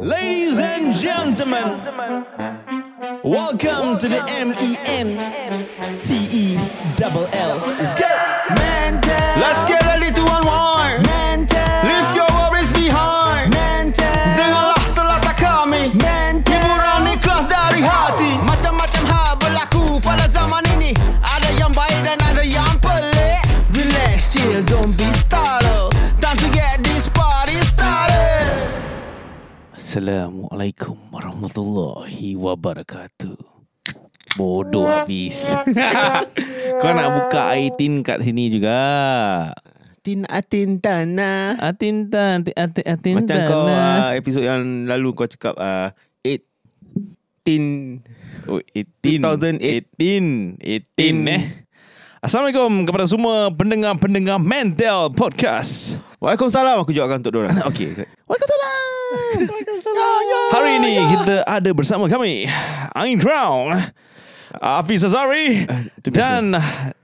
Ladies and gentlemen, welcome to the M E N T E double L. Let's go. Let's get warahmatullahi wabarakatuh. Bodoh habis. Kau nak buka air tin kat sini juga. Tin atin tanah Atin tan, atin atin, atin Macam tan, kau ah. uh, episod yang lalu kau cakap uh, Eight Tin Oh, 18 18 18 2008. eh Assalamualaikum kepada semua pendengar-pendengar Mental Podcast Waalaikumsalam aku jawabkan untuk diorang Okey Waalaikumsalam Hari ini kita ada bersama kami Ain Crown Hafiz Azari biasa. Dan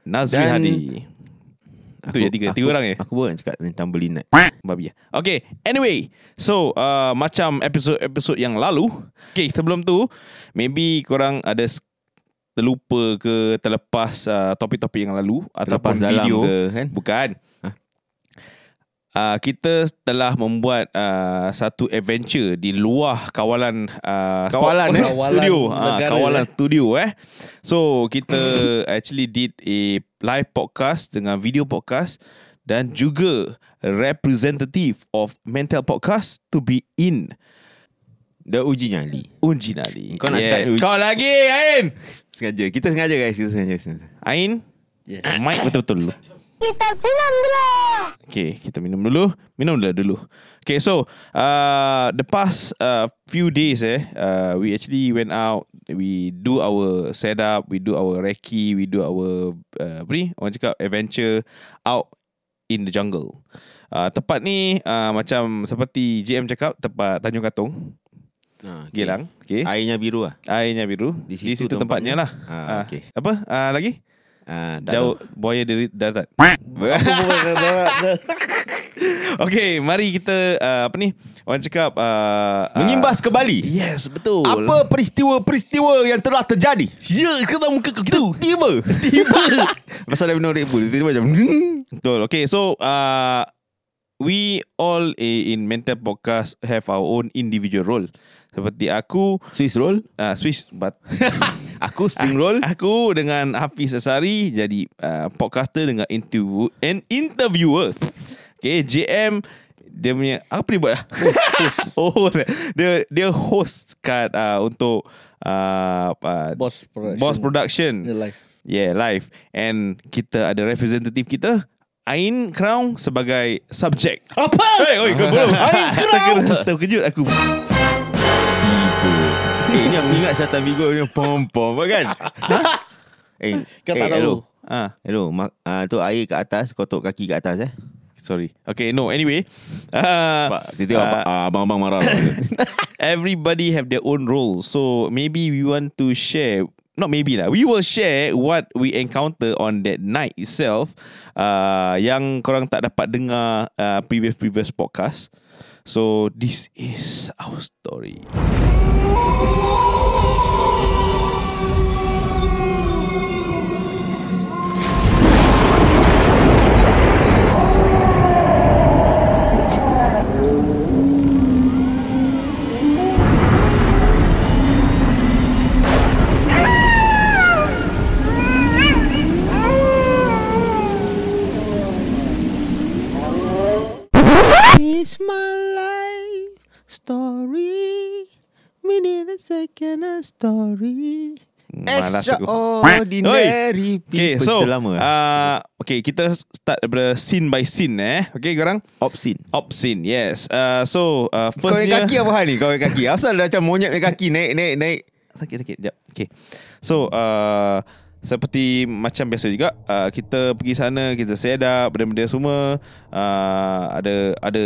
Nazri Dan- Hadi Itu je tiga Tiga orang je Aku pun cakap tentang berlinat Babi ya. Okay, anyway. So, uh, macam episod-episod yang lalu. Okay, sebelum tu, maybe korang ada terlupa ke terlepas uh, topik-topik yang lalu ataupun Terlepas dalam video. ke kan Bukan. Hah? Uh, kita telah membuat uh, satu adventure di luar kawalan uh, Kawalan, sto- eh? kawalan studio. Kawalan Ah, negara, kawalan eh? studio eh? So kita actually did a live podcast dengan video podcast dan juga representative of mental podcast to be in Dah uji nyali Unji Nali. Kau nak cakap uji- Kau lagi Ain! Sengaja. Kita sengaja guys. Kita sengaja, sengaja. Ain? Yes. Mic betul-betul Kita senang dulu. Okay, kita minum dulu. Minum dulu dulu. Okay, so uh, the past uh, few days eh, uh, we actually went out. We do our setup, we do our recce, we do our uh, apa ni? Orang cakap adventure out in the jungle. Uh, tempat ni uh, macam seperti JM cakap tempat Tanjung Katong, Ha, okay. Gelang. Okay. Airnya biru lah Airnya biru. Di Di situ situ, tempatnya, tempatnya. lah. Ah, Ah, okay. Apa? Uh, lagi? Ha, Jauh buaya dari darat. Okay, mari kita uh, apa ni? Orang cakap uh, Mengimbas ke Bali Yes, betul. Apa peristiwa-peristiwa yang telah terjadi Ya, kata muka kau gitu. Tiba Tiba Pasal dah minum Red Bull Tiba-tiba macam Betul. Okay, so uh, we all eh, in mental podcast have our own individual role. Seperti aku Swiss roll uh, Swiss but Aku spring roll aku dengan Hafiz Asari jadi uh, podcaster dengan interview and interviewer. Okay, JM dia punya apa dia buat? oh, host eh. dia dia host kat uh, untuk uh, uh, Boss production. Boss Production. Real life. Yeah, live. And kita ada representative kita Ain Crown sebagai subjek. Apa? Hey, oi, kau belum. Ain Crown. Terkejut aku. Eh ni aku ingat Satan Vigo ni Pom-pom kan Eh Kau tak eh, tahu. hello. Ah, Hello mak, uh, Tu air kat atas Kau tuk kaki kat atas eh sorry. Okay, no. Anyway, uh, uh, Abang-abang marah everybody have their own role. So maybe we want to share not maybe lah. We will share what we encounter on that night itself uh, yang korang tak dapat dengar uh, previous previous podcast. So this is our story. Malas aku. Extraordinary Okay, people. so Cerita lama uh, uh, okay kita start daripada scene by scene eh. Okay, korang Opsin op scene. Yes. Uh, so uh, Kau first yang kaki apa hal ni Kau yang kaki Asal dah macam monyet yang kaki Naik naik naik Sakit-sakit Sekejap Okay So uh, Seperti Macam biasa juga uh, Kita pergi sana Kita set up Benda-benda semua uh, Ada Ada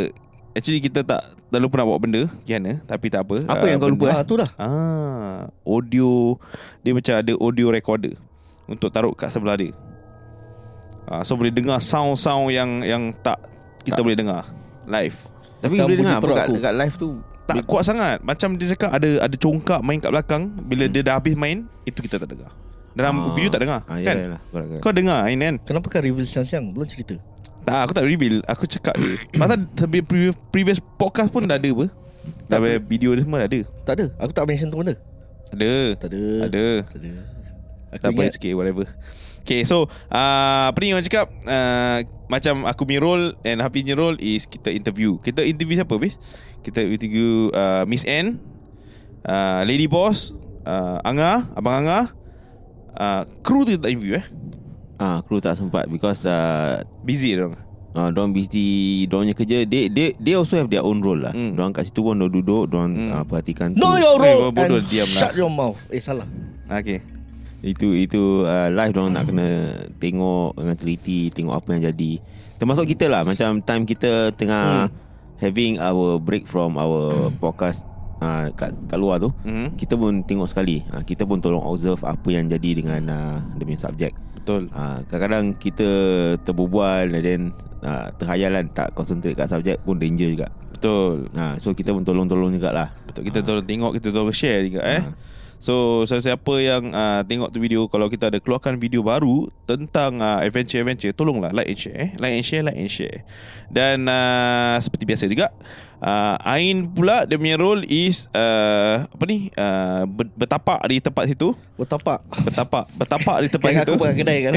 Actually kita tak Tak lupa nak bawa benda Pergi Tapi tak apa. Apa yang kau lupa, eh? Ah, tu dah. Ah, Audio Dia macam ada audio recorder Untuk taruh kat sebelah dia. Uh, So boleh dengar Sound-sound yang Yang tak Kita Tak. boleh dengar Live. Tapi Macam boleh dengar apa kat, dekat live tu? Tak kuat sangat. Macam dia cakap Ada ada congkak main kat belakang Bila dia dah habis main Itu kita tak dengar. Dalam Ah. video tak dengar Ah, Kan? yalah, yalah. Kau dengar Ain kan Kenapa kau reveal siang-siang? Belum cerita Tak aku tak reveal. Aku cakap Pasal previous, previous podcast pun dah ada apa? Dah ada. video dia semua dah ada? Tak ada. Aku tak mention tu benda Ada. Tak ada. Ada? Tak ada. Aku Tak apa ingat. it's okay whatever. Okay so uh, Apa ni orang cakap? Uh, Macam aku punya role And Hafiz punya role Is kita interview. Kita interview siapa Fiz? Kita interview uh, Miss N uh, Lady Boss uh, Anga Abang Anga uh, Kru tu tak interview eh Ah, kru tak sempat because uh, Busy dia orang uh, Diorang busy Diorang punya kerja They, they, they also have their own role lah mm. Diorang kat situ pun Diorang duduk Diorang Hmm. mm. uh, perhatikan tu Know your Eh, role bodoh, and diam lah. shut your mouth Eh salah Okay Itu itu uh, live Diorang nak kena Tengok dengan teliti Tengok apa yang jadi Termasuk kita lah Macam time kita Tengah Having our break from Our podcast uh, kat, kat luar tu Mhm. Kita pun tengok sekali uh, Kita pun tolong observe Apa yang jadi dengan uh, Dia punya subjek Betul. Uh, Kadang-kadang kita Terbubual And then uh, Terhayalan Tak concentrate kat subjek Pun danger juga. Betul. Uh, So kita pun tolong-tolong jugalah. Betul kita tolong tengok Kita tolong share juga eh So siapa-siapa yang uh, tengok tu video Kalau kita ada keluarkan video baru Tentang uh, adventure-adventure Tolonglah like and share eh. Like and share Like and share. Dan uh, Seperti biasa juga uh, Ain pula Dia punya role is uh, Apa ni? Uh, ber- Bertapak di tempat situ. Bertapak. Bertapak. Bertapak di tempat Kayak situ. aku buat kedai kan?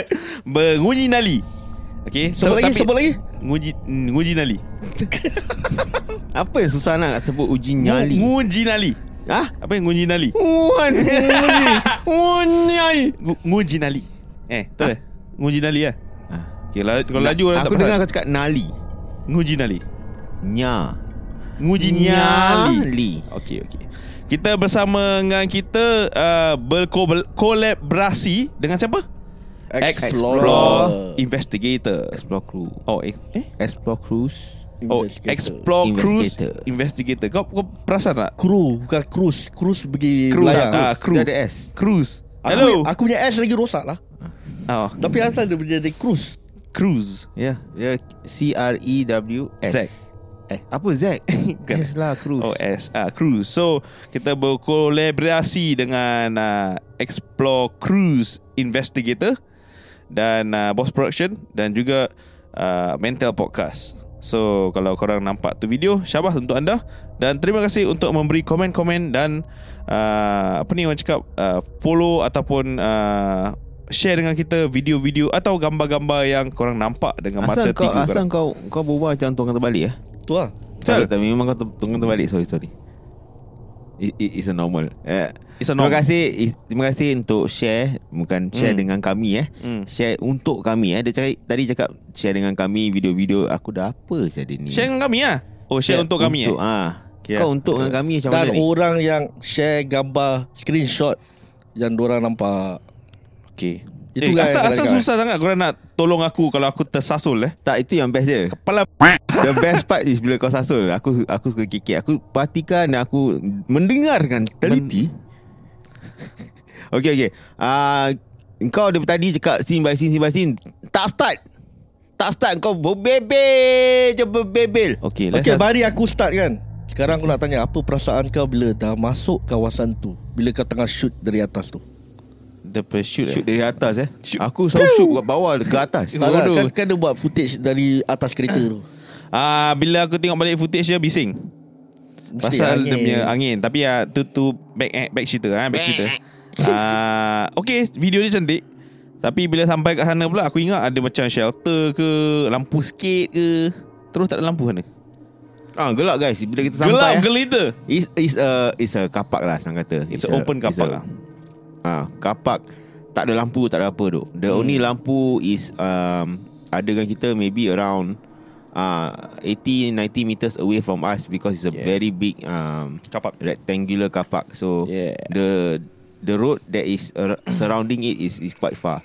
Menguji nali. Okay Sebut lagi Sebut lagi. Nguji, nguji nali. Apa yang susah nak sebut uji nyali? Nguji nali Ah? Apa yang nguji nali? Wan Uji Unyai Ngu- Nguji nali. Eh betul. Eh Nguji nali lah ah. Okay, la- kalau laju orang Aku tak dengar faham. kau cakap nali. Nguji nali. Nya. Nguji nyali Nyali Okay okay Kita bersama dengan kita uh, Berkolaborasi Dengan siapa? Explore. Investigator. Explore crew. Oh eh, eh? Explore cruise Oh Investigator. Explore Cruise Investigator. Investigator. Kau, kau perasan tak? Kru Bukan cruise. Cruise pergi Cruise belayar. ah, Cruise. Dia ada S. Cruise. Aku Hello. punya- Aku punya S lagi rosak lah. Oh, Tapi asal dia menjadi cruise. Cruise. Ya yeah. C-R-E-W-S Zack. Eh, apa Zack? S lah cruise. Oh S. Ah, Cruise. So kita berkolaborasi dengan uh, Explore Cruise Investigator Dan uh, Boss Production Dan juga uh, Mental Podcast So kalau korang nampak tu video Syabas untuk anda Dan terima kasih untuk memberi komen-komen Dan uh, Apa ni orang cakap uh, Follow ataupun uh, Share dengan kita video-video Atau gambar-gambar yang korang nampak Dengan mata Asal kau tiga asal korang. kau kau berbual macam tuan terbalik ya? Tu lah memang kau tuan terbalik sorry sorry. It, it, it's a normal. Eh, It's a terima normal. kasih is- terima kasih untuk share bukan share Hmm. dengan kami eh. Hmm. Share untuk kami eh. Dia cakap tadi cakap share dengan kami video-video aku dah apa jadi ni. Share dengan kami lah Oh share, untuk kami untuk, eh ah. Okay, Kau ah. untuk dengan kami macam Dan mana ni? orang yang share gambar Screenshot Yang diorang nampak Okay Itu eh, kan asal, asal susah sangat korang nak tolong aku kalau aku tersasul eh. Tak itu yang best dia. Kepala The best part is bila kau sasul Aku aku suka kikik. Aku perhatikan dan aku Mendengarkan. Teliti? Okay okay. Uh, Kau dari tadi cakap Scene by scene Scene by scene. Tak start. Tak start Kau berbebel Je berbebel. Okay, Okay mari aku start kan. Sekarang aku nak tanya Apa perasaan kau bila dah masuk kawasan tu? Bila kau tengah shoot dari atas tu The shoot, Shoot eh. dari atas eh Shoot. Aku selalu shoot kat bawah Ke atas Tak lah, kan, kan dia buat footage dari atas kereta tu Ah, bila aku tengok balik footage dia bising. Mesti Pasal angin. dia punya angin Tapi ya tu tu back back cerita ha, back cerita. Ah, okay, video dia cantik. Tapi bila sampai kat sana pula aku ingat ada macam shelter ke, lampu sikit ke. Terus tak ada lampu sana. Ah gelap guys Bila kita sampai Gelap eh, gelita. It's, it's a It's a kapak lah Senang kata It's a open it's a- lah. Ah, kapak tak ada lampu, tak ada apa tu. The hmm. only lampu is um, ada dengan kita maybe around uh, 80 90 meters away from us because it's a Yeah. very big um, Kapak. rectangular kapak. So Yeah. the the road that is surrounding it is is quite far.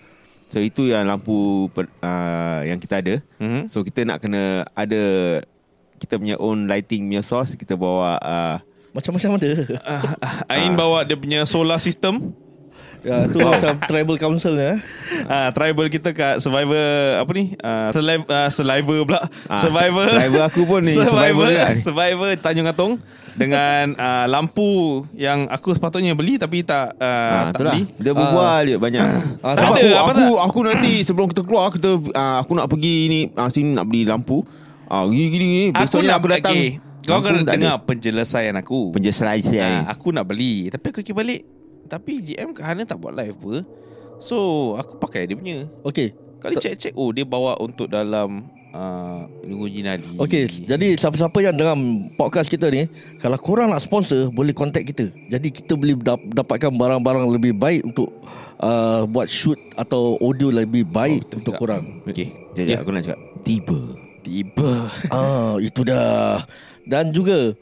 So itu yang lampu per, uh, yang kita ada. Mhm. So kita nak kena ada kita punya own lighting punya source kita bawa uh, Macam-macam ada Ain bawa dia punya solar system Ya, tu macam tribal council ya. Ah, tribal kita kat Survivor apa ni? Ah, saliva, ah, saliva pula. Ah, survivor. Survivor aku pun ni, Survivor Survivor, kan. Survivor Tanjung Katong dengan ah, lampu yang aku sepatutnya beli tapi tak ah, Ah, tak itulah. beli. Dia berbual je banyak. Ah, Sebab aku, ada, apa aku, tak? aku nanti sebelum kita keluar kita ah, aku nak pergi ni ah, sini nak beli lampu. Ah gini gini gini. Besoknya aku, datang. okay. Kau kena tak ada. dengar penjelasan aku. Penjelasan. Ah, aku nak beli Tapi aku kira balik Tapi GM Hana tak buat live apa So aku pakai dia punya Okey. Kali cek-cek Oh dia bawa untuk dalam uh, Menguji nadi Okey, jadi siapa-siapa yang dengar podcast kita ni, kalau korang nak sponsor, boleh contact kita. Jadi kita boleh dap- dapatkan barang-barang lebih baik untuk uh, buat shoot atau audio lebih baik oh, untuk korang. Okay Sekejap, Ya. aku nak cakap tiba. Tiba Ah, itu dah. Dan juga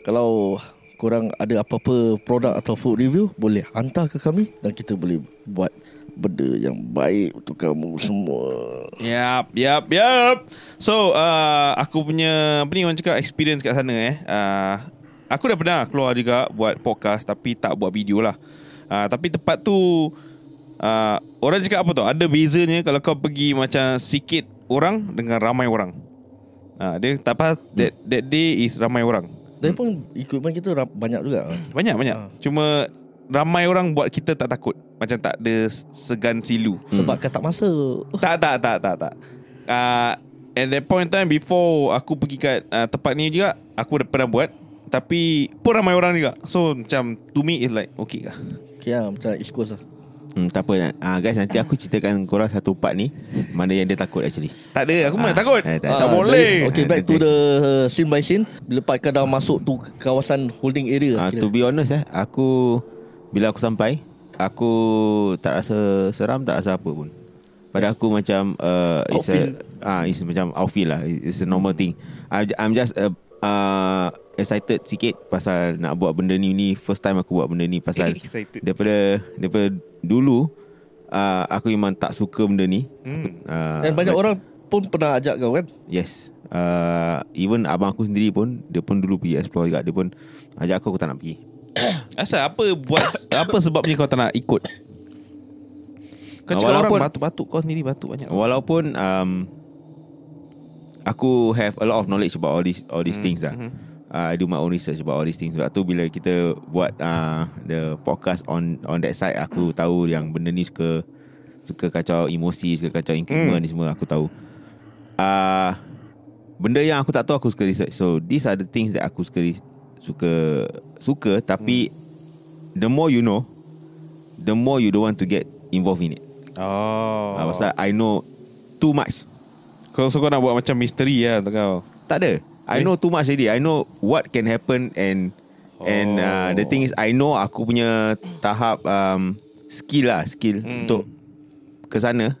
kalau korang ada apa-apa produk atau food review, boleh hantar ke kami dan kita boleh buat benda yang baik untuk kamu semua. Yap Yap Yap So uh, Aku punya Apa ni orang cakap Experience kat sana eh. Uh, Aku dah pernah keluar juga Buat podcast Tapi tak buat video lah. Uh, Tapi tempat tu uh, Orang cakap apa tau? Ada bezanya Kalau kau pergi macam Sikit orang Dengan ramai orang. Uh, Dia tak apa that, that day is ramai orang Dan pun equipment kita banyak juga. Banyak banyak Ah. Cuma Ramai orang buat kita tak takut Macam tak ada Segan silu Sebab kan tak masa. Tak tak tak tak tak. Uh, at that point in time before aku pergi kat uh, tempat ni juga aku dah pernah buat tapi pun ramai orang juga. So macam to me is like okay lah. Okay lah, macam East Coast lah. Hmm, tak apa ah, guys nanti aku ceritakan korang satu part ni mana yang dia takut actually. Tak ada aku mana Ah, takut. eh, tak- tak Ah, boleh. dari- Okay back to the uh, scene by scene Lepas kau dah masuk tu kawasan holding area Ah, kira. to be honest eh aku bila aku sampai aku tak rasa seram tak rasa apa pun. Pada aku macam uh, it's a ah it's macam outfeel lah. It's a normal thing. I, I'm just uh, uh, excited sikit pasal nak buat benda ni ni first time aku buat benda ni pasal Excited. daripada daripada dulu uh, aku memang tak suka benda ni. Hmm. Uh, Dan banyak but- orang pun pernah ajak kau kan Yes uh, Even abang aku sendiri pun Dia pun dulu pergi explore juga Dia pun Ajak aku aku tak nak pergi Asal apa buat apa sebabnya kau tak nak ikut? Kau cakap orang batuk-batuk kau sendiri batuk banyak. Walaupun um, Aku have a lot of knowledge About all these All these Hmm, things lah. uh, I do my own research About all these things. Sebab tu bila kita Buat uh, The podcast on On that side Aku tahu yang Benda ni suka Suka kacau emosi Suka kacau equipment Hmm. ni semua Aku tahu. Uh, Benda yang aku tak tahu Aku suka research. So these are the things That aku suka Suka Suka. Tapi The more you know The more you don't want to get Involved in it. Oh. oh. uh, Pasal I know Too much Kau so kau nak buat macam misteri lah untuk kau. Tak ada I Eh? know too much already I know what can happen And And Oh. uh, the thing is I know aku punya Tahap um, Skill lah Skill Hmm. Untuk Ke sana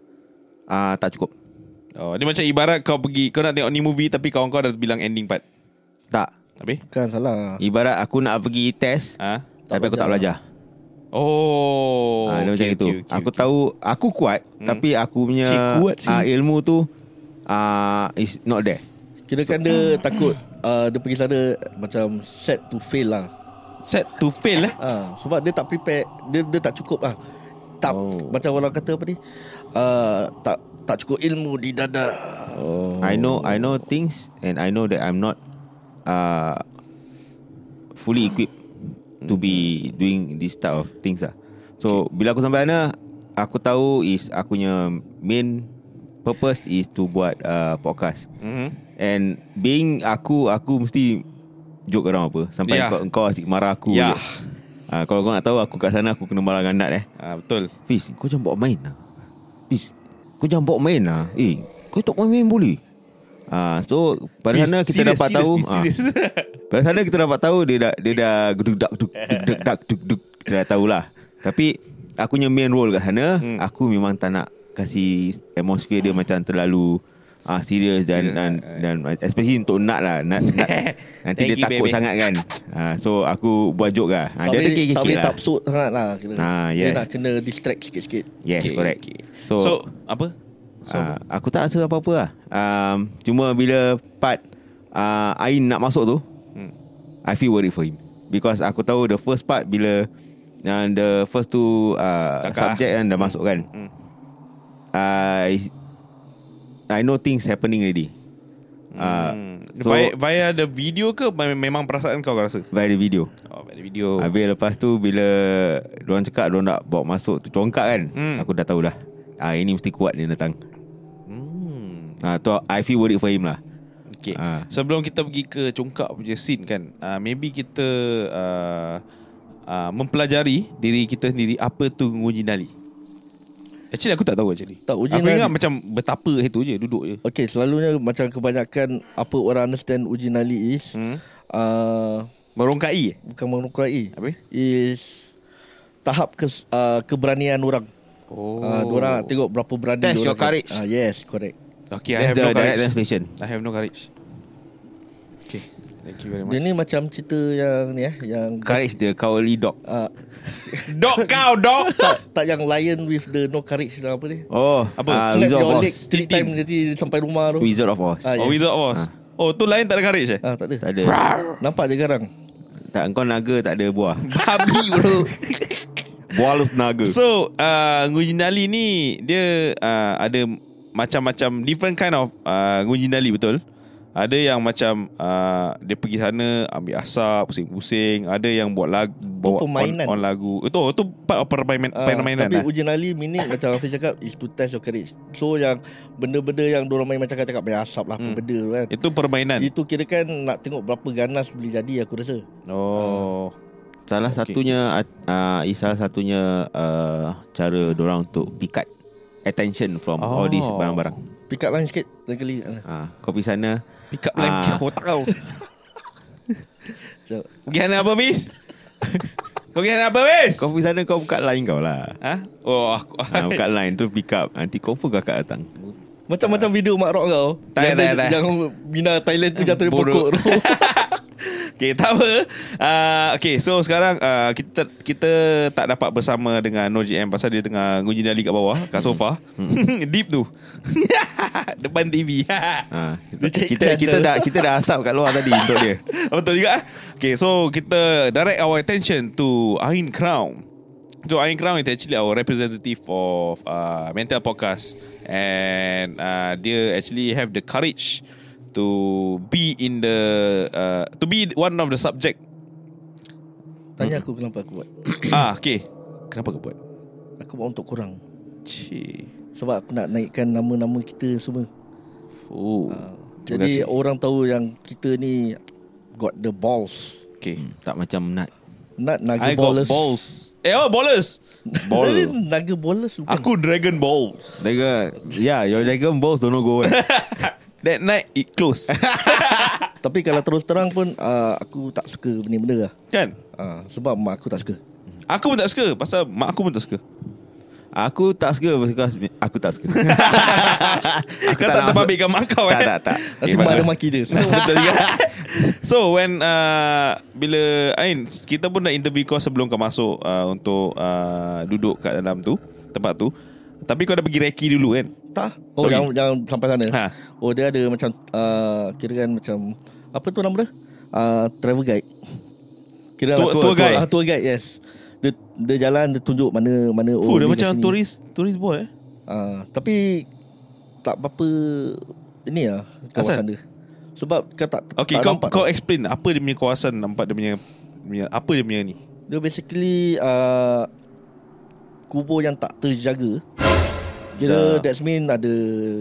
uh, Tak cukup Oh, dia macam ibarat kau pergi kau nak tengok ni movie tapi kawan kau dah bilang ending part. Tak Habis? Kan salah Ibarat aku nak pergi test Ha? Tapi aku tak belajar. belajar Oh. Ah, dia macam okay, itu. okay, okay, aku okay. tahu aku kuat Hmm. tapi aku punya Cik kuat ah, ilmu tu uh, is not there. Kira kan dia takut uh, Dia pergi sana Macam set to fail lah set to fail lah. ha, Sebab dia tak prepare Dia, dia tak cukup lah tak, Oh. Macam orang kata apa ni uh, Tak tak cukup ilmu di dada Oh. I know I know things and I know that I'm not uh, fully equipped to be doing this type of things lah. So bila aku sampai sana aku tahu is aku punya main purpose is to buat uh, podcast. Mm-hmm. And being aku aku mesti joke orang apa sampai Ya. yeah. kau, kau asyik marah aku. Ya. je. Ah, kalau kau nak tahu aku kat sana aku kena marah dengan Nat eh. Ah, betul. Fiz, kau jangan bawa main lah. Fiz, kau jangan bawa main lah. Eh, kau tak main-main boleh. Ah, so pada sana kita serious, dapat serious, tahu. Ah, serious. pada sana kita dapat tahu dia dah dia dah geduk dak duk duk dak duk duk. Kita dah tahulah. Tapi aku punya main role kat sana, Hmm. aku memang tak nak kasih atmosphere dia macam terlalu ah serius dan, Serious, dan ah, dan especially untuk Nat lah. Nat, Nat nanti dia you, takut baby. sangat kan. Ah, so aku buat joke lah. Ah, Tak dia ada boleh, tak boleh lah. tak absurd sangat lah kira. Ah, Dia yes. nak kena distract sikit-sikit Yes, Okay, correct. okay. So, So, apa? So, uh, aku tak rasa apa-apa lah. Um, cuma bila part uh, Ain nak masuk tu, Hmm. I feel worried for him. Because aku tahu the first part bila Yang the first two uh, Kakak. subject kan dah masuk kan. Hmm. I I know things happening already. Uh, Hmm. so via, via the video ke me- memang perasaan kau kau rasa? via the video. Oh, via the video. Habis lepas tu bila Diorang cakap Diorang nak bawa masuk tu congkak kan Hmm. Aku dah tahu dah ah, Ini mesti kuat dia datang Hmm. ah, tu I feel worried for him lah Okay. Ah. Sebelum kita pergi ke congkak punya scene kan, uh, maybe kita uh, uh, mempelajari diri kita sendiri apa tu nguji nali. Actually aku tak tahu actually. Tak, uji aku nali. ingat macam betapa itu je duduk je. Okay selalunya macam kebanyakan Apa orang understand uji nali is Hmm. uh, Merongkai? Bukan mengukurai Apa? Is Tahap kes, uh, keberanian orang Oh. uh, Diorang nak tengok berapa berani Test your courage. uh, Yes correct Okay, I That's have the no direct courage. translation I have no courage. Thank you very much. Dia ni macam cerita yang ni eh Yang Courage the cowardly dog uh, Dog kau, dog. tak, tak yang lion with the no courage dan apa ni Oh Apa? ah, Slap Wizard of leg Oz Three time jadi sampai rumah tu Wizard of Oz Ah, Oh, yes. without was. Oh, tu lain tak ada courage eh? ah, Tak ada Tak ada Nampak je garang Tak kau naga tak ada buah Babi bro. Buah lu naga So uh, Nguji Nali ni Dia uh, ada Macam-macam Different kind of uh, Nguji Nali betul Ada yang macam uh, Dia pergi sana Ambil asap Pusing-pusing Ada yang buat lagu bawa permainan. on, on lagu Itu itu part of permainan, Ah, permainan Tapi lah. nali meaning macam Hafiz cakap Is to test your courage So yang Benda-benda yang Diorang main macam cakap Main asap lah Hmm. Apa benda tu kan Itu permainan Itu kira kan Nak tengok berapa ganas Boleh jadi aku rasa Oh Salah Okay. satunya uh, is Salah satunya uh, Cara dorang untuk Pikat Attention from Oh. all these barang-barang Pick up line sikit Lain kali Ah, Ah, Kau pergi sana Pick up line Ah. uh. otak kau so, Pergi sana apa Miss? kau pergi sana apa Miss? Kau pergi sana kau buka line kau lah Ha? Oh aku ah, Buka line tu pick up Nanti confirm kakak datang Macam-macam video mak rock kau Tak, Yang tak, tak. Yang Bina Thailand tu jatuh di pokok tu Okay, tak apa. Uh, okay, so sekarang uh, kita kita tak dapat bersama dengan No GM pasal dia tengah nguji nyali kat bawah, kat sofa. Deep tu. Depan TV. ah, Dia cari kita kita channel. dah kita dah asap kat luar tadi untuk dia. Betul juga. Okay, so kita direct our attention to Ain Crown. So Ain Crown is actually our representative of uh, Mental Podcast and uh, dia actually have the courage to be in the uh, to be one of the subject Tanya aku kenapa aku buat ah, okay. Kenapa kau buat? Aku buat untuk korang Cik. Sebab aku nak naikkan nama-nama kita semua Oh. Terima Jadi kasih. orang tahu yang kita ni Got the balls Okay. Tak macam nat. Not naga I ballers got balls. Eh, oh, ballers. Ball. Naga ballers bukan Aku Dragon Balls. Dragon, yeah, your dragon balls don't know go. Kan? That night it close. Tapi kalau terus terang pun uh, Aku tak suka benda-benda lah kan? uh, Sebab mak aku tak suka Aku pun tak suka pasal mak aku pun tak suka. Aku tak suka because aku tak suka. Kau tak nak masuk- terbabitkan mak kau tak, eh? tak, tak. Nanti Okay, mak ada maki dia Betul juga. So when uh, bila Ain kita pun dah interview kau sebelum kau masuk uh, untuk uh, duduk kat dalam tu tempat tu. Tapi kau dah pergi reki dulu kan? Tak Oh Okay. jangan, sampai sana Ha. Oh dia ada macam uh, Kira kan macam Apa tu nama dia uh, Travel guide Kira Tour- lah, tour guide? ah, Tour guide yes dia, dia jalan Dia tunjuk mana mana Oh, dia ni macam turis turis boy eh. uh, Tapi Tak apa Ini lah Kawasan Asal? dia Sebab kau tak Okay, tak kau nampak kau tau. explain apa dia punya kawasan nampak dia punya, punya apa dia punya ni? Dia basically uh, Kubur yang tak terjaga Kira Dah. that's mean ada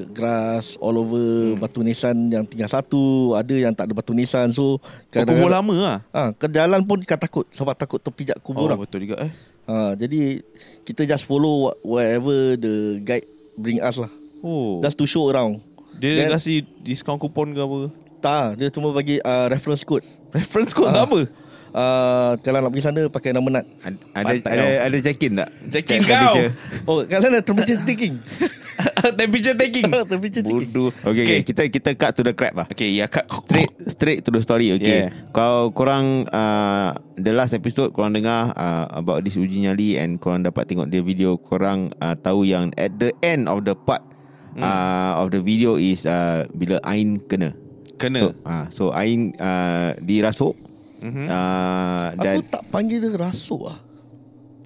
grass all over hmm. batu nisan yang tinggal satu, ada yang tak ada batu nisan. So Oh, kubur lama lah. Ah, ke jalan pun kau takut sebab takut terpijak kubur Oh, orang. betul juga eh. Ha, jadi kita just follow what- whatever the guide bring us lah. Oh. Just to show around. Dia Then- kasih diskaun kupon ke apa? Tak, dia cuma bagi uh, reference code. Reference code Ah. tak apa? Uh, kalau nak pergi sana pakai nama Nat. Ada Pantai ada kau. ada check-in tak? Check-in Check kau. temperature. Oh, kat sana temperature taking. Temperature taking. temperature taking. Bodoh. Okay, okay, kita kita cut to the crap lah. Okay, ya kat Straight straight to the story okay. Yeah. Kau korang uh, the last episode korang dengar uh, about this uji nyali and korang dapat tengok dia video korang uh, tahu yang at the end of the part hmm. uh, of the video is uh, bila Ain kena. kena. So uh, so Ain uh, dirasuk Mhm. uh, Aku dan tak panggil dia rasuk ah.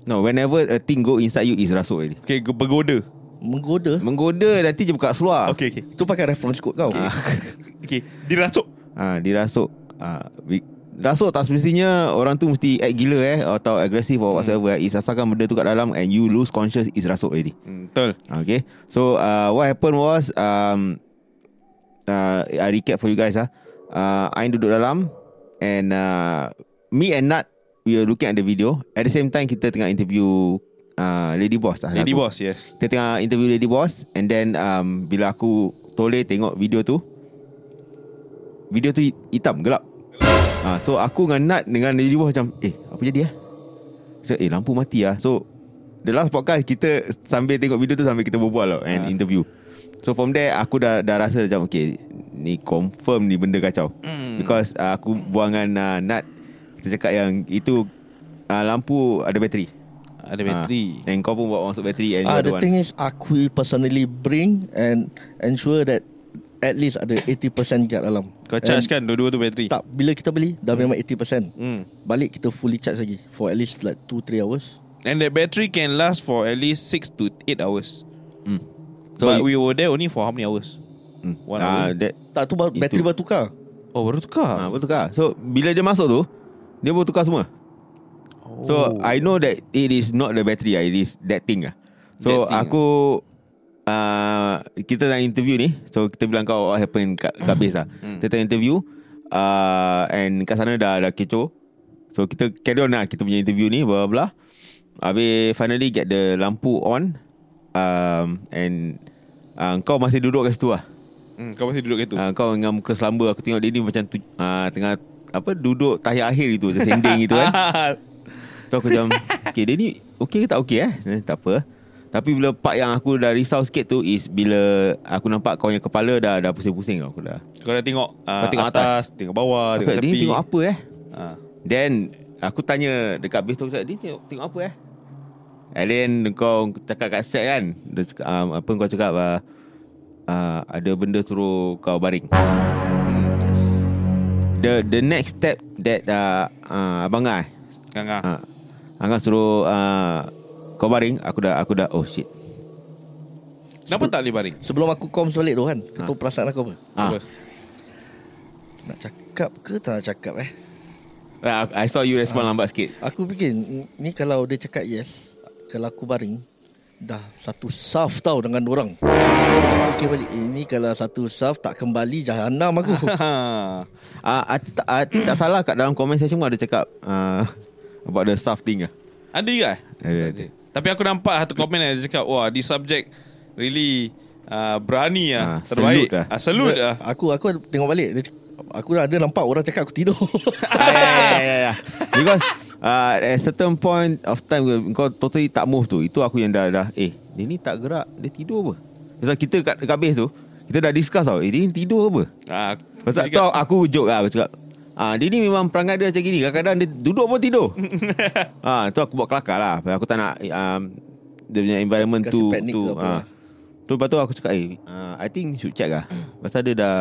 No, whenever a thing go inside you is rasuk already. Okay, bergoda. Menggoda Menggoda nanti je buka seluar. Okay, okay. Itu pakai reference code kau Ah, Okay, dirasuk. ah, dirasuk. Ah, bi- rasuk tak semestinya orang tu mesti act gila eh atau agresif or whatever. Hmm. Is asalkan benda tu kat dalam and you lose conscious is rasuk already. Hmm, betul. Okay. So uh, what happened was um, uh, I recap for you guys ah. Uh, Ain duduk dalam and uh, me and Nat we were looking at the video. At the same time kita tengah interview uh, Lady Boss lah. Lady aku. boss, yes. Kita tengah interview Lady Boss and then um, bila aku toleh tengok video tu video tu hit- hitam gelap. Ah, so aku dengan Nat dengan Lady Boss macam eh apa jadi eh? So eh lampu mati ah. So the last podcast kita sambil tengok video tu sambil kita berbual lah and Ah. interview. So from there aku dah dah rasa macam okay ni confirm ni benda kacau. Hmm. Because uh, aku buang dengan uh, Nat kita cakap yang itu uh, lampu ada bateri. Ada bateri. Ah, and kau pun bawa masuk bateri and Ah, ada the one. thing is aku personally bring and ensure that at least ada 80% kat dalam. Kau charge And kan dua-dua tu bateri? Tak, bila kita beli dah memang 80%. Hmm. Balik kita fully charge lagi for at least like 2 3 hours. And that battery can last for at least 6 to 8 hours. Hmm. So But we were there only for how many hours? Hmm. One Ah, hour. that Tak tu baru Itu. bateri baru tukar. Oh baru tukar. Ah, betul kah? So bila dia masuk tu, dia baru tukar semua. oh. So I know that it is not the battery, ah, it is that thing ah. So That thing, aku uh, kita nak interview ni. So kita bilang kau what happen kat, kat base lah. Hmm. Kita tengah interview uh, and kat sana dah dah kecoh. So kita carry on lah kita punya interview ni blah blah. blah. Habis finally get the lampu on um, and uh, kau masih duduk kat situ lah. Hmm, kau masih duduk kat tu. Uh, kau dengan muka selamba Aku tengok dia ni macam tu, uh, Tengah Apa Duduk tahiyat akhir gitu Macam sending gitu kan Tu aku macam Okay dia ni Okay ke tak okay eh eh Tak apa Tapi bila part yang aku dah risau sikit tu Is bila Aku nampak kau yang kepala Dah dah pusing-pusing Aku dah Kau dah tengok, uh, Kau tengok atas, atas. tengok bawah, Aku tengok Dia tepi. ni tengok apa eh Ah. Then Aku tanya Dekat base tu Dia tengok, tengok apa eh And then kau cakap kat set kan dia cakap, um, Apa kau cakap uh, uh, Ada benda suruh kau baring The the next step that uh, uh, Abang Ngah Kang ah. uh, Angah suruh uh, Kau baring Aku dah Aku dah Oh shit Kenapa tak boleh baring? Sebelum aku comms balik tu kan, kau tahu perasaan aku apa? Apa? Nak cakap ke tak nak cakap eh? I saw you respond lambat sikit Aku fikir ni kalau dia cakap yes, kalau aku baring dah satu saf tau dengan orang. Fikir balik ini kalau satu saf tak kembali jahanam aku. uh, I, tak, I think tak salah kat dalam comment section pun ada cakap uh, About the staff thing lah Ada ke? Ada, ada. Tapi aku nampak satu komen yang dia cakap, wah, this subject really uh, berani Ah, ah, terbaik. salute. Ah, salute lah. Aku aku tengok balik aku ada nampak orang cakap aku tidur. yeah, yeah, yeah, yeah. Because uh, At certain point of time Kau totally tak move tu. Itu aku yang dah, dah Eh dia ni tak gerak Dia tidur apa? Pasal kita kat, kat base tu Kita dah discuss tau Eh dia ni tidur apa? Ah, Pasal tau aku joke lah Aku cakap Ah, dia ni memang perangai dia macam gini Kadang-kadang dia duduk pun tidur. Ah, Tu aku buat kelakar lah Pasal Aku tak nak um, Dia punya environment Kasi tu tu, ah. tu Lepas tu aku cakap eh, uh, I think should check lah. Pasal dia dah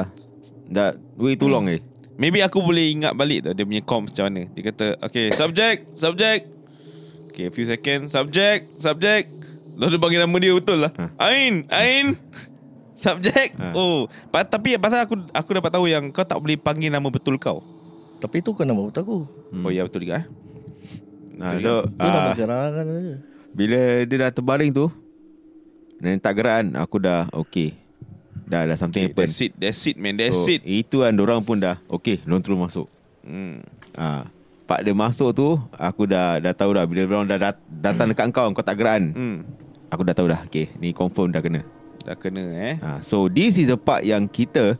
Dah way too long eh Maybe aku boleh ingat balik tu Dia punya comms macam mana Dia kata Okay subject Subject Okay a few seconds Subject Subject Lalu dia panggil nama dia betul lah Ha. Ain Ain Subject Ha. Oh pa- Tapi pasal aku Aku dapat tahu yang Kau tak boleh panggil nama betul kau Tapi itu kan nama betul aku. hmm. Oh ya betul juga eh Nah, Betul so, Itu nama ah, serangan aja. Bila dia dah terbaring tu Dan tak gerak kan Aku dah okay Dah dah something okay, happen That's it That's it man That's so, it Itu kan orang pun dah Okay Diorang terus masuk hmm. ah, Part dia masuk tu Aku dah dah tahu dah Bila orang dah dat, datang dekat kau Kau tak gerak kan hmm. Aku dah tahu dah Okay ni confirm dah kena Dah kena eh ah, So this is the part yang kita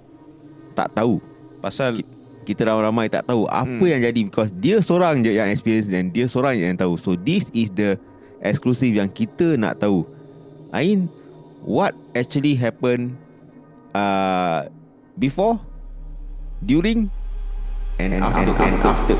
Tak tahu Pasal kita ramai-ramai tak tahu apa Hmm. yang jadi because dia seorang je yang experience dan dia seorang je yang tahu. So this is the exclusive yang kita nak tahu. Ain, what actually happened uh, before, during, and, after. And after.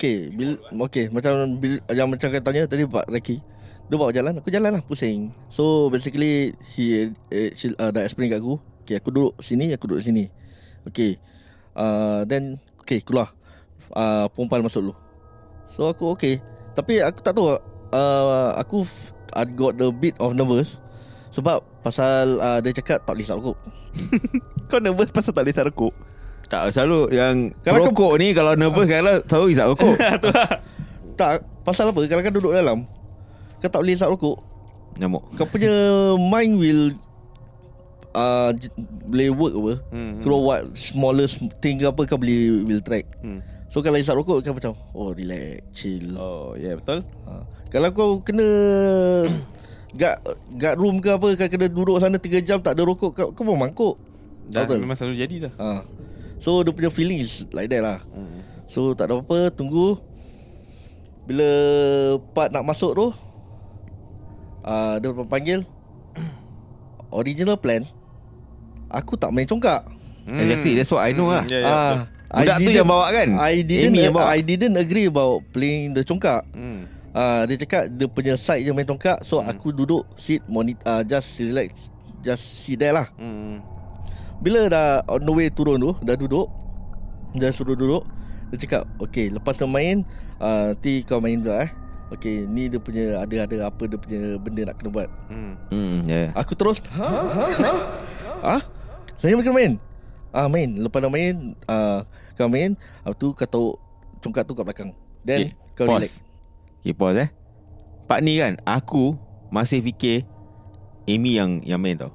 Okay, bil, okay macam bil, yang macam kata tanya tadi Pak Reki. Dia bawa jalan, aku jalan lah pusing. So basically he eh, she, uh, dah explain kat aku. Okay, aku duduk sini, aku duduk sini. Okay uh, Then Okay keluar uh, Perempuan masuk dulu So aku okay. Tapi aku tak tahu uh, Aku f- I got the bit of nervous Sebab Pasal uh, Dia cakap tak boleh hisap rokok. Kau nervous pasal tak boleh rokok? Tak selalu yang Kalau rokok ni kalau nervous kalau selalu isap rokok. Tak Pasal apa? Kalau kau duduk dalam Kau tak boleh hisap rokok. Nyamuk. Kau punya mind will uh, j- Boleh work apa? Hmm, Keluar what Smallest thing ke apa Kau boleh Will track. Hmm. So kalau hisap rokok Kau macam Oh relax Chill Oh ya yeah, betul ha. Kalau kau kena Guard, guard room ke apa Kau kena duduk sana 3 jam Tak ada rokok Kau, kau pun mangkuk Dah Betul. memang selalu jadi dah ha. So dia punya feeling is Like that lah hmm. So tak ada apa Tunggu Bila Part nak masuk tu uh, Dia panggil Original plan Aku tak main congkak Exactly, that's what I know lah. Ya ya Ah, betul. Budak I tu didn't- yang bawa kan? I didn't Amy yang bawa. I didn't agree about playing the congkak. Hmm. Uh, dia cakap dia punya side je main tongkat So hmm. aku duduk Sit monitor uh, Just relax Just sit there lah Hmm. Bila dah on the way turun tu Dah duduk Dah suruh duduk Dia cakap Okay lepas kau main uh, Nanti kau main juga eh Okay ni dia punya Ada-ada apa dia punya Benda nak kena buat Hmm. Hmm, ya. Yeah. Aku terus Ha? Ha? Ha? ha? Saya main main Ah main Lepas dah main uh, Kau main Lepas tu kau tahu Congkat tu kat belakang Then Okay, kau pause. relax Okay, pause eh. Part ni kan, aku masih fikir Amy yang yang main tau.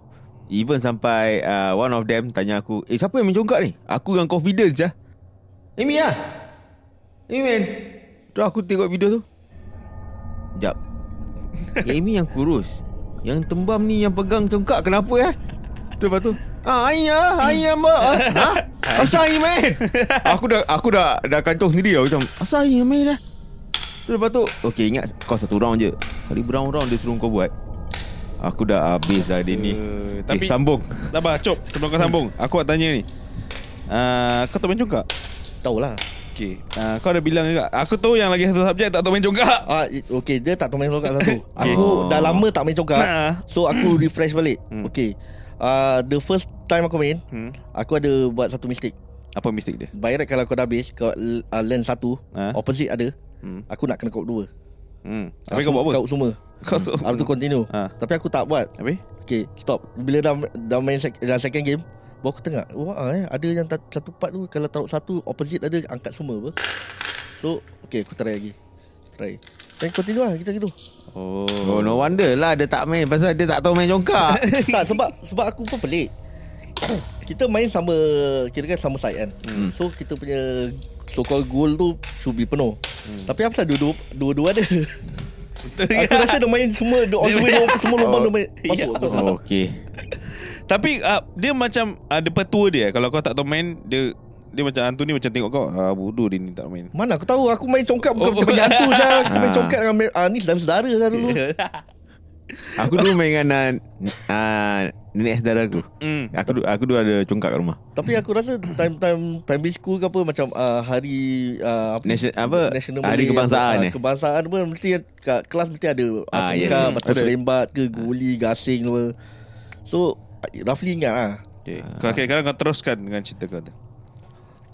Even sampai uh, one of them tanya aku, eh siapa yang main congkak ni? Aku yang confidence je. Amy lah. Amy main. Terus aku tengok video tu. Sekejap. Amy yang kurus. Yang tembam ni yang pegang congkak kenapa eh? Lepas tu, ah ayah, ayah mbak. Ha? Asal ayah main? aku dah aku dah dah kantong sendiri tau macam asal ayah main dah. Terus lepas tu Okay ingat Kau satu round je Kali round-round dia suruh kau buat Aku dah habis lah dia ni Uh, Tapi Sambung Sabar cop Sebelum kau sambung Aku nak tanya ni uh, Kau tahu main congkak? Tahu lah Okay uh, Kau ada bilang juga Aku tahu yang lagi satu subjek Tak tahu main congkak Ah, i- okay, dia tak tahu main congkak satu. Okay. Aku Oh. dah lama tak main congkak. Nah. So aku refresh balik. Hmm. Okay. Uh, the first time aku main, hmm. aku ada buat satu mistake. Apa mistake dia? By right kalau kau dah habis, kau uh, land satu, Ah. opposite ada, Hmm. aku nak kena kau dua. Hmm. Tapi kau buat apa? Kau semua. Kau tu Habis tu continue. Ah. Tapi aku tak buat. Habis? Okay, stop. Bila dah dah main sec, dah second game, baru aku tengok, wah eh, ada yang ta- satu part tu kalau taruh satu opposite ada angkat semua apa. So, okay, aku try lagi. Try. Dan continue lah kita gitu. Oh, Oh no wonder lah Dia tak main Pasal dia tak tahu main congkak tak sebab sebab aku pun pelik. kita main sama kira kan sama side kan. Hmm. So kita punya so called goal tu should be penuh. Hmm. Tapi apa pasal dua-dua dua-dua ada. aku rasa dia main semua dia on the way semua lubang dia main masuk. Ya. aku oh, Okay Tapi uh, dia macam ada petua dia Kalau kau tak tahu main Dia dia macam hantu ni macam tengok kau ah bodoh dia ni tak main. Mana aku tahu aku main congkak bukan Oh. macam hantu saya. Aku main Ah. congkak dengan ah, ni saudara-saudara saya dulu. Aku dulu main dengan uh, uh, Nenek saudara aku Hmm. Aku dulu, aku dulu ada congkak kat rumah Tapi aku rasa time-time primary school ke apa macam uh, hari uh, apa, Nation- apa? National Hari Malay, kebangsaan apa, eh? Kebangsaan pun mesti kat kelas mesti ada uh, Ah, congkak, yes, yes. batu Ada. serembat ke guli, gasing apa. So roughly ingat lah. Okay. Kau okay, sekarang kau teruskan dengan cerita kau tu.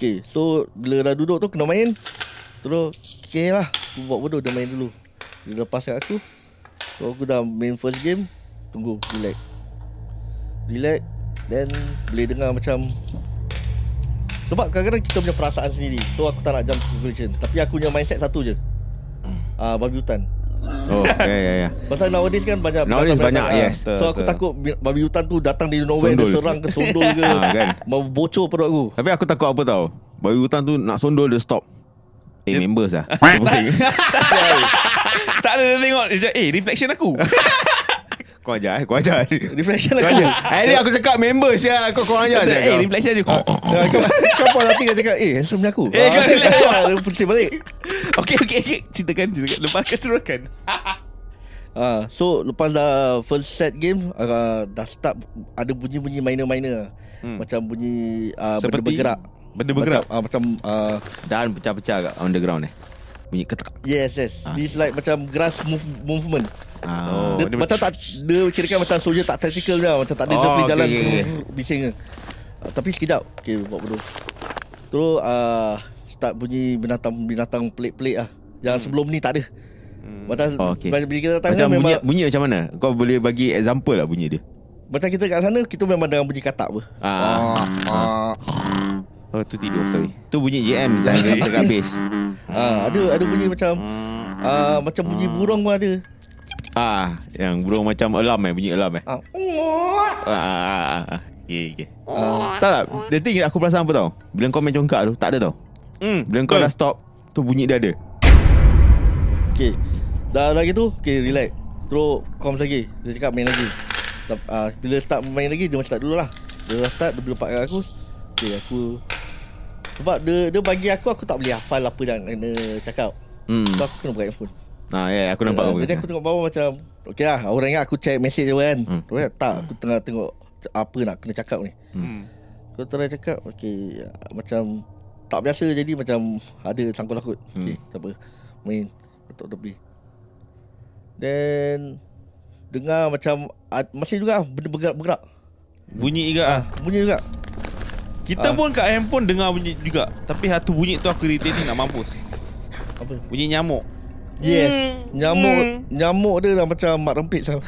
Okay so bila dah duduk tu kena main. Terus Okay lah Aku buat bodoh dia main dulu. Dia lepas kat aku. So aku dah main first game Tunggu Relax. Relax Then Boleh dengar macam Sebab kadang-kadang kita punya perasaan sendiri. So aku tak nak jump conclusion. Tapi aku punya mindset satu je. Ah, uh, babi hutan Oh ya ya ya Pasal nowadays kan banyak Nowadays banyak, ah. yes. So aku takut bi- babi hutan tu datang dari nowhere Dia serang ke sondol ke. Ah, kan? Mau bocor perut aku. Tapi aku takut apa tau? Babi hutan tu nak sondol dia stop. Eh members lah pusing. Tak ada dia tengok dia cakap, Eh reflection aku. Kau ajar eh Kau ajar. Reflection Kau aku. Ajar Hari ni aku cakap members ya. Kau kau ajar Eh kau. reflection je kau, kau pun nanti kau cakap Eh handsome ni aku. Eh, kau. Ah, Dia pusing balik Okay okay okay Ceritakan ceritakan. Lepas kau teruskan. Ah, So lepas dah First set game uh, Dah start Ada bunyi-bunyi minor-minor. Hmm. Macam bunyi uh, Benda Seperti bergerak. Benda bergerak? Macam, uh, macam uh, Dan pecah-pecah kat underground eh? Bunyi ketek Yes yes. Ah. It's like macam Grass move, movement. Ah. dia, dia Macam tak Dia kira kan macam soldier tak tactical dia Macam tak ada Oh, oh, okay, jalan okay, okay. Bising uh, Tapi sekejap. Okay buat bodoh. Terus uh, Start bunyi binatang-binatang pelik-pelik lah Yang hmm. sebelum ni tak ada hmm. Macam Oh, okay. Bila kita datang Macam kan bunyi, memang bunyi macam mana? Kau boleh bagi example lah bunyi dia. Macam kita kat sana Kita memang dengan bunyi katak apa Ah. ah. Oh tu tidur sorry Tu bunyi JM tak ada dekat bass. Ah, ada ada bunyi macam ah, macam bunyi burung pun ada. Ah, yang burung macam alarm eh, bunyi alarm eh. Ah. Ah, ah, ah, ah. Okay, okay. Tak tak, the thing aku perasan apa tau? Bila kau main congkak tu, tak ada tau. Hmm Bila kau dah stop, tu bunyi dia ada. Okey. Dah dah gitu, okey relax. Terus comms lagi. Dia cakap main lagi. Ah, bila start main lagi dia macam start dulu lah. Dia dah start dia lepak kat aku. Okey aku sebab dia dia bagi aku aku tak boleh hafal apa yang kena cakap. Hmm. Sebab aku kena buka handphone. Nah, ya, yeah, aku nampak Ah, kau. Jadi aku tengok bawah macam Okey lah Orang ingat aku check message je kan Hmm. Tak aku tengah tengok Apa nak kena cakap ni Hmm. Aku tengah cakap Okay Macam Tak biasa jadi macam Ada sangkut-sangkut. Hmm. Okay tak apa. Main Letak tepi. Then Dengar macam Masih juga Benda bergerak-bergerak Bunyi juga ah. Bunyi juga. Kita Ah. pun kat handphone dengar bunyi juga. Tapi satu bunyi tu aku irritating nak mampus. Apa? Bunyi nyamuk. Yes. Nyamuk Nyamuk dia dah macam Mak rempit sah.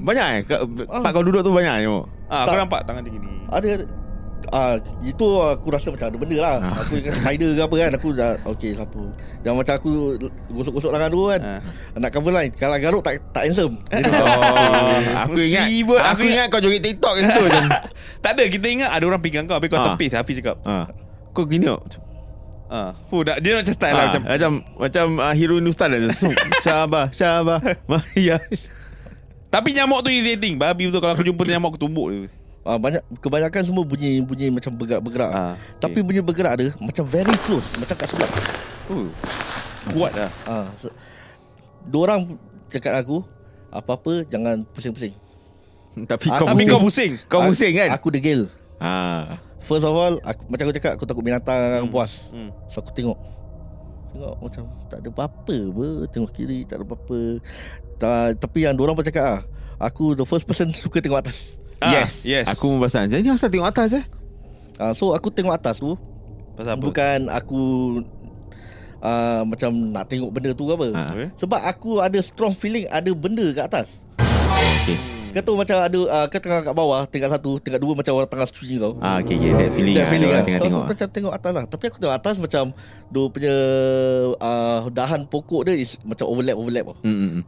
Banyak eh? Kat, tempat kau duduk tu banyak nyamuk. Ah, aku Tak. nampak tangan dia gini? Ada Ah, itu aku rasa macam ada benda lah. Ah. Aku dengan spider ke apa kan Aku dah Okay siapa Yang macam aku Gosok-gosok tangan dulu kan Ah. Nak cover line Kalau garuk tak tak handsome Dia. Oh, aku ingat aku, Aku ingat kau joget TikTok kan tu. Tak ada kita ingat ada orang pegang kau Habis kau Ah. tepis Hafiz cakap Ha. Kau gini oh. ah. Fuh, dah, Dia macam style lah Ha, macam macam macam uh, hero Nustan dah. So, Syabah, Syabah. Maya. Tapi nyamuk tu irritating Babi betul Kalau aku jumpa nyamuk Aku tumbuk dia ah, banyak Kebanyakan semua bunyi Bunyi macam bergerak-bergerak Ah, Tapi bunyi bergerak dia Macam very close Macam kat sebelah uh. Kuat lah ah, se- Dua orang cakap aku Apa-apa Jangan pusing-pusing Tapi Ah, kau Tapi pusing. kau pusing Kau Aku- pusing kan? Aku degil Ha. First of all aku, Macam aku cakap Aku takut binatang Hmm. buas hmm. So aku tengok Tengok macam Tak ada apa-apa ber. Tengok kiri Tak ada apa-apa Ta, Tapi yang orang pun cakap ah, Aku the first person Suka tengok atas Ah, yes. yes. Aku membasan. Jadi asal tengok atas eh? uh, So aku tengok atas tu Pasal apa Bukan aku uh, Macam nak tengok benda tu ke apa Ha. okay. Sebab aku ada strong feeling Ada benda kat atas Okay. Kau tahu macam ada uh, Kau tengah kat bawah Tingkat satu Tingkat dua Macam orang tengah cuci kau Ah, okay, okay. That feeling That feeling lah tengah So tengok. aku macam tengok atas lah Tapi aku tengok atas macam Dia punya uh, Dahan pokok dia is Macam Hmm, hmm, hmm.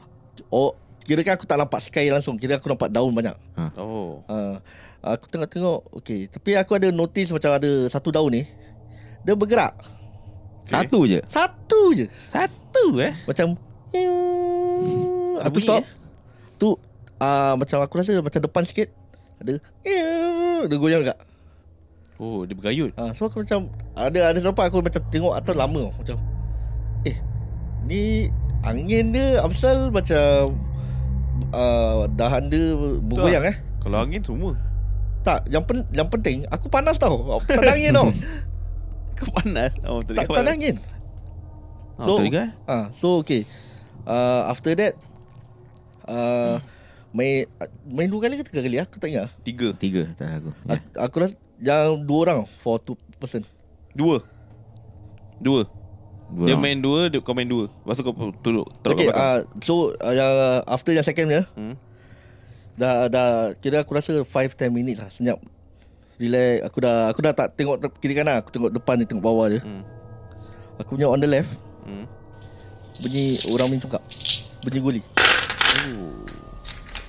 Oh Kira kan aku tak nampak sky langsung. Kira aku nampak daun banyak. Oh. Uh, Aku tengok-tengok Okay Tapi aku ada notice Macam ada satu daun ni Dia bergerak. Satu je. Satu je. Satu eh? Macam Aku stop? Eh? Tu uh, Macam aku rasa Macam depan sikit Ada Dia goyang juga. Oh dia bergayut. Uh, So aku macam Ada ada sempat aku macam tengok atas lama. Macam Eh Ni Angin dia Amsal macam uh, Dahan dia Bergoyang eh? Kalau angin semua. Tak Yang pen, yang penting Aku panas tau. Tak ada angin tau. Kau panas. Oh tak, tak ada angin. Oh, Betul juga eh? ah, So okay. Uh, After that uh, Main Main dua kali ke tiga kali ah? Aku tak ingat. Tiga. Tiga tak aku. yeah. Aku rasa Yang dua orang For two person. Dua. Dua Dua Dia main dua dia, Kau main dua Lepas tu kau Teruk Okay uh, So uh, After yang second dia hmm. Dah dah Kira aku rasa 5-10 minutes lah Senyap Relax Aku dah Aku dah tak tengok te- kiri kanan Aku tengok depan ni Tengok bawah je Hmm. Aku punya on the left Hmm. Bunyi orang main congkak Bunyi guli Oh.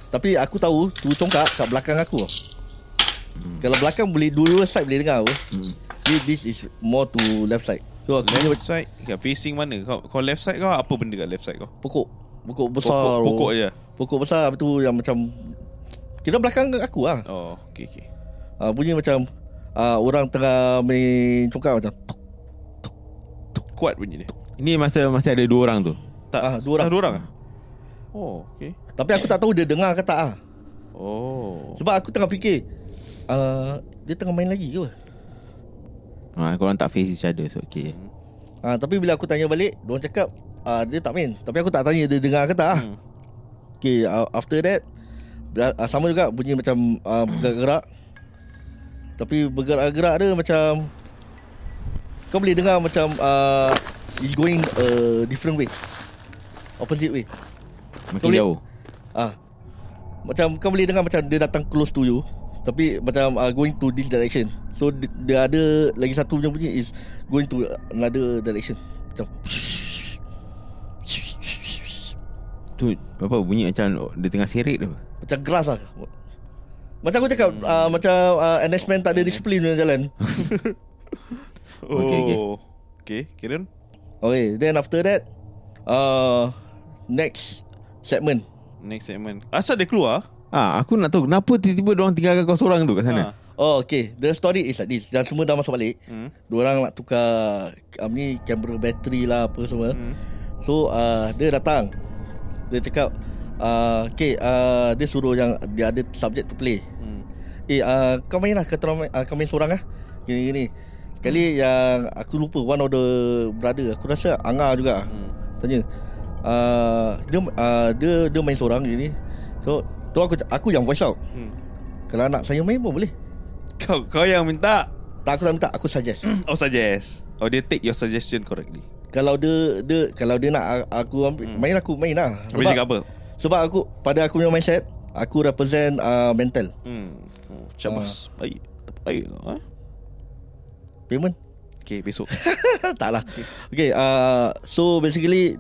Tapi aku tahu Tu congkak kat belakang aku tau. Kalau belakang boleh Dua-dua side boleh dengar apa Hmm. This is more to left side Punya Left side kau Facing mana kau, kau left side kau Apa benda kat left side kau pokok Pokok besar Pokok, pokok je Pokok besar tu yang macam Kira belakang aku lah Oh okay okay uh, Bunyi macam uh, Orang tengah main congkak macam tuk. Kuat bunyi dia Ini masa masih ada dua orang tu. Tak Ah, dua orang. Ah, Dua orang? Oh okay Tapi aku tak tahu dia dengar ke tak ah. Oh Sebab aku tengah fikir uh, Dia tengah main lagi ke? Ha, korang tak face each other so okay. Uh, tapi bila aku tanya balik Diorang cakap uh, Dia tak main Tapi aku tak tanya dia dengar ke tak ah. hmm. Okay uh, after that uh, Sama juga bunyi macam uh, Bergerak-gerak Tapi bergerak-gerak dia macam Kau boleh dengar macam uh, It's going a different way Opposite way Makin Kau jauh. Ah, Macam kau boleh dengar macam dia datang close to you Tapi macam uh, going to this direction So dia, dia ada lagi satu punya bunyi is Going to another direction Macam Tu apa bunyi macam dia tengah seret tu. Macam grass lah Macam aku cakap uh, Macam uh, NS man tak ada disiplin dalam jalan Oh. Okay, okay. Okay, Kieran. Okay then after that uh, Next segment Next segment. Asal dia keluar? Ah, aku nak tahu kenapa tiba-tiba dia orang tinggalkan kau seorang tu kat sana. Ha. Oh okay The story is like this Dan semua dah masuk balik Hmm. Diorang nak tukar um, Ni kamera bateri lah Apa semua Hmm. So uh, Dia datang Dia cakap uh, Okay uh, Dia suruh yang Dia ada subject to play Hmm. Eh uh, kau main lah Kata orang main, uh, Kau main seorang lah Gini-gini Sekali yang Aku lupa One of the brother Aku rasa Anga juga Hmm. Tanya uh, dia, uh, dia dia main seorang gini So Tu aku aku yang voice out Hmm. Kalau anak saya main pun boleh Kau kau yang minta. Tak aku tak minta Aku suggest Oh suggest. Oh dia take your suggestion correctly. Kalau dia dia Kalau dia nak aku ambil Hmm. Main aku main lah Habis dia cakap apa? Sebab aku Pada aku punya mindset Aku represent uh, mental Hmm. Oh, cabas. Baik. Baik kau eh? Payment Okay, besok. Tak lah Okay uh, So basically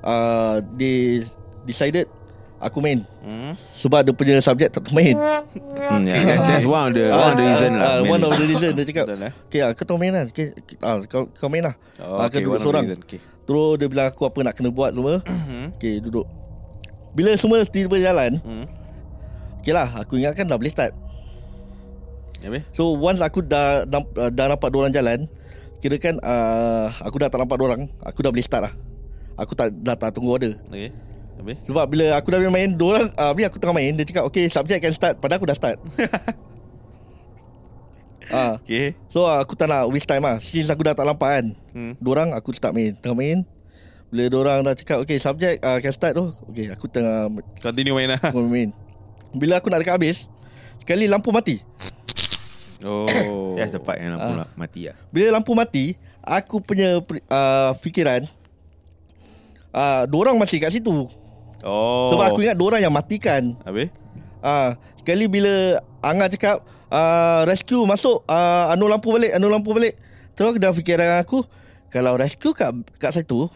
uh, They Decided Aku main Hmm. Sebab dia punya subjek tak main Hmm, yeah, that's, that's one of the one of the reason lah. uh. One of the reason Dia cakap eh? Okay ah, kau tahu main lah okay, ah, kau, kau main lah Oh, Ah, okay, Kau duduk seorang. Okay. Terus dia bilang aku Apa nak kena buat semua Hmm. Okay duduk Bila semua tiba jalan Hmm. Okay lah Aku ingatkan dah boleh start Habis? So once aku dah dah, dah nampak orang jalan Kira kan uh, Aku dah tak nampak orang Aku dah boleh start lah Aku tak dah tak tunggu order Okay. Habis? Sebab bila aku dah main Diorang uh, Bila aku tengah main Dia cakap Okay subject can start Padahal aku dah start Ah, Okay. So uh, aku tak nak waste time lah Since aku dah tak nampak kan Hmm. Diorang aku start main Tengah main Bila diorang dah cakap Okay subject uh, can start tu Okay aku tengah Continue main lah. main Bila aku nak dekat habis Sekali lampu mati Oh. That's the part yang lampu Ah. lah, mati lah. Bila lampu mati Aku punya uh, fikiran uh, Diorang masih kat situ Oh. Sebab aku ingat diorang yang matikan Habis? uh, Sekali bila Angah cakap uh, Rescue masuk uh, Anu lampu balik Anu lampu balik Terus dah fikiran aku Kalau rescue kat, kat situ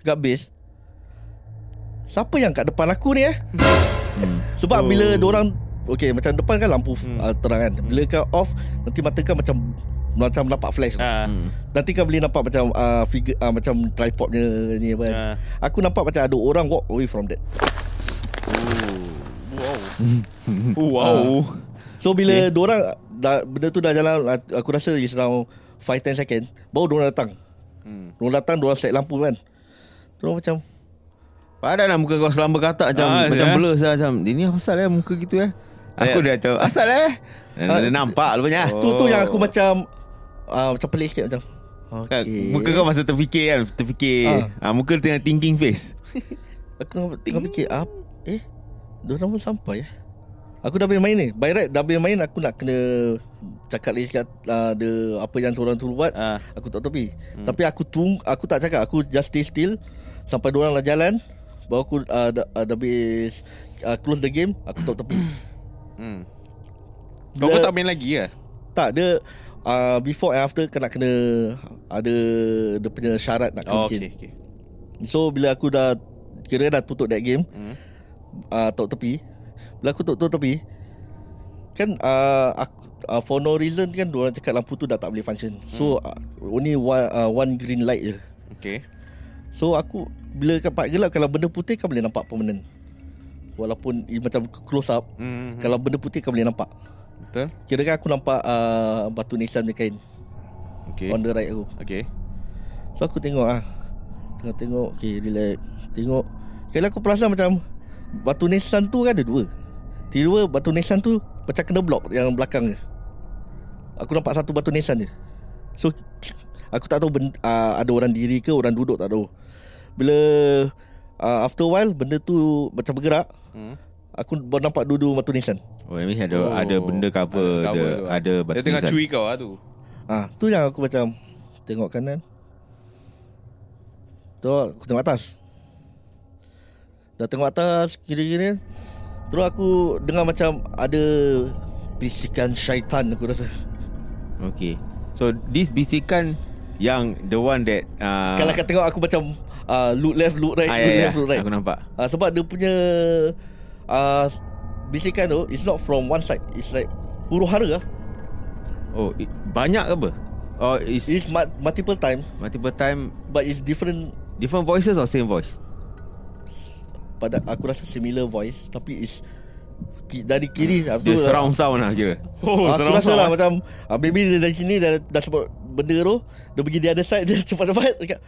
Kat base Siapa yang kat depan aku ni eh Hmm. Sebab Oh. bila diorang Okay macam depan kan lampu Hmm. uh, terang kan Bila kau off Nanti mata kau macam Macam nampak flash Ah. Hmm. Nanti kau boleh nampak macam uh, figure, uh, Macam tripodnya ni apa Ah. Aku nampak macam ada orang walk away from that Wow. wow. So bila okay. diorang dah, Benda tu dah jalan Aku rasa is around 5-10 second Baru diorang datang Hmm. Diorang datang Diorang set lampu kan Diorang macam Padahal lah muka kau selamba katak macam Ah, macam ya. blur saya macam dia ni apa pasal eh muka gitu eh. Aku dah macam asal eh. Dan Ah. dia nampak rupanya. Oh. Tu tu yang aku macam uh, Macam pelik sikit macam Kan, Okay Muka kau masa terfikir kan Terfikir ah. Muka tengah thinking face Aku tengah, fikir apa Eh Diorang pun sampai eh Aku dah boleh main ni By right dah boleh main Aku nak kena Cakap lagi sikit uh, the, Apa yang seorang tu buat Ah. Aku tak tepi hmm. Tapi aku tung Aku tak cakap Aku just stay still Sampai diorang dah jalan Baru aku uh, dah, uh, dah habis uh, Close the game Aku tak tepi Hmm. Kau tak main lagi ke? Tak dia uh, Before and after Kena kena Ada Dia punya syarat nak kena Oh, okay, okay. So bila aku dah Kira dah tutup that game Hmm. uh, Tok tepi Bila aku tutup tepi Kan uh, aku, uh, For no reason kan Diorang cakap lampu tu dah tak boleh function So uh, Only one, uh, one green light je Okay. So aku Bila kapak gelap Kalau benda putih Kau boleh nampak permanent Walaupun ia Macam close up Hmm. Kalau benda putih Kau boleh nampak Betul? Kira kan aku nampak uh, Batu nisan punya kain Okay. On the right aku Okay. So aku tengok ah. Tengok tengok Okay relax Tengok Sekali aku perasan macam Batu nisan tu kan ada dua Tiba-tiba batu nisan tu Macam kena blok Yang belakang je Aku nampak satu batu nisan je So Aku tak tahu ben, uh, Ada orang diri ke Orang duduk tak tahu Bila uh, After a while Benda tu Macam bergerak Hmm. Aku baru nampak dua-dua batu nisan Oh, that means ada Oh. ada benda cover, Ada ada, cover tu. ada batu Dia tengah nisan. cui kau lah tu. Ah, tu yang aku macam tengok kanan. Tu aku tengok atas. Dah tengok atas kiri-kiri. Terus aku dengar macam ada bisikan syaitan aku rasa. Okay. So this bisikan yang the one that uh, Kalau kau tengok aku macam uh, look left, look right, ah, look ya, ya, left, look right. Aku nampak. Uh, sebab dia punya uh, bisikan tu it's not from one side. It's like huru hara lah. Oh, i- banyak ke apa? Oh, is It's mu- multiple time multiple time but it's different different voices or same voice? pada aku rasa similar voice tapi is ki- dari kiri Dia tu surround sound lah kira. Oh, aku rasa lah macam uh, maybe dia dari sini dah, dah sebut benda tu dia pergi di other side dia cepat-cepat dekat